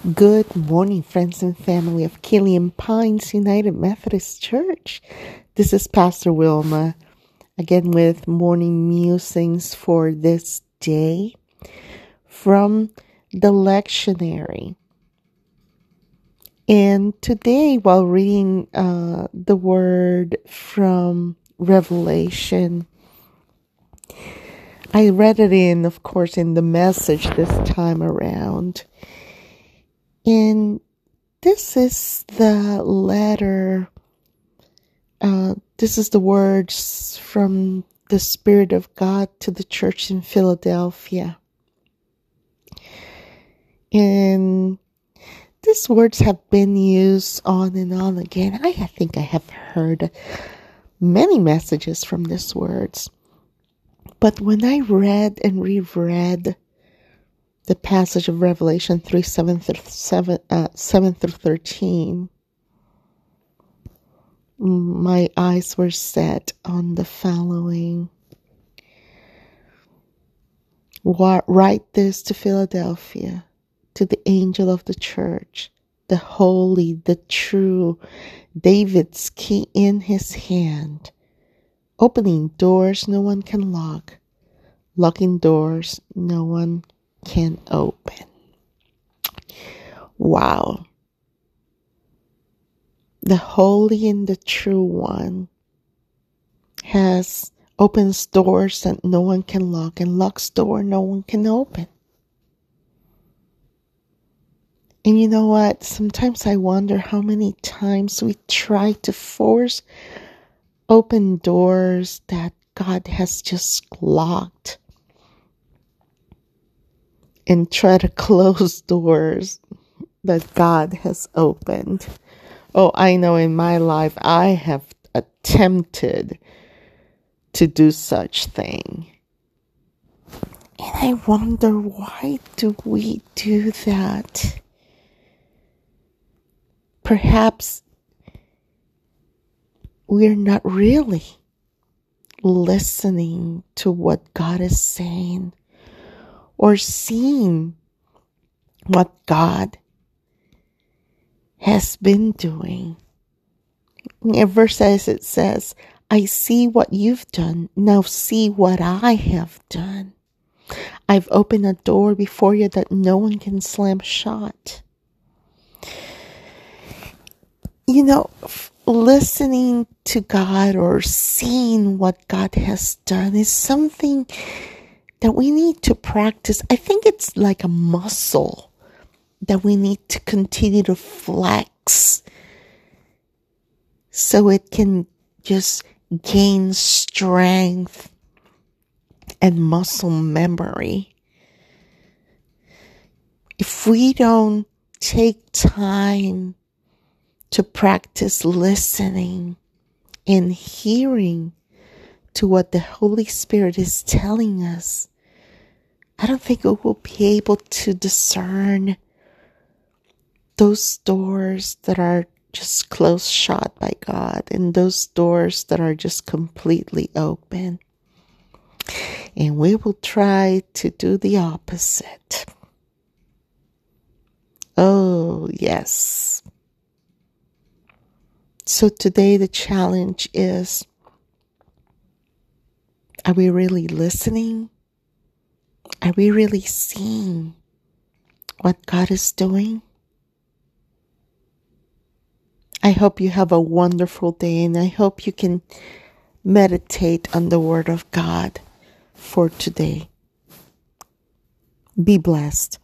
Good morning, friends and family of Killian Pines United Methodist Church. This is Pastor Wilma again with morning musings for this day from the lectionary. And today, while reading uh, the word from Revelation, I read it in, of course, in the message this time around. This is the letter, uh, this is the words from the Spirit of God to the church in Philadelphia. And these words have been used on and on again. I think I have heard many messages from these words. But when I read and reread the passage of Revelation 3 7 through, 7, uh, 7 through 13, my eyes were set on the following. Write this to Philadelphia, to the angel of the church, the holy, the true, David's key in his hand, opening doors no one can lock, locking doors no one can open. Wow. The Holy and the True One has opens doors that no one can lock and locks door no one can open. And you know what? Sometimes I wonder how many times we try to force open doors that God has just locked and try to close doors that God has opened. Oh, I know in my life I have attempted to do such thing. And I wonder why do we do that? Perhaps we're not really listening to what God is saying or seen what God has been doing. In verse 6 it says, I see what you've done. Now see what I have done. I've opened a door before you that no one can slam shut. You know, listening to God or seeing what God has done is something that we need to practice. I think it's like a muscle that we need to continue to flex so it can just gain strength and muscle memory. If we don't take time to practice listening and hearing to what the Holy Spirit is telling us, I don't think we will be able to discern those doors that are just closed shut by God and those doors that are just completely open. And we will try to do the opposite. Oh, yes. So today the challenge is are we really listening? Are we really seeing what God is doing? I hope you have a wonderful day and I hope you can meditate on the Word of God for today. Be blessed.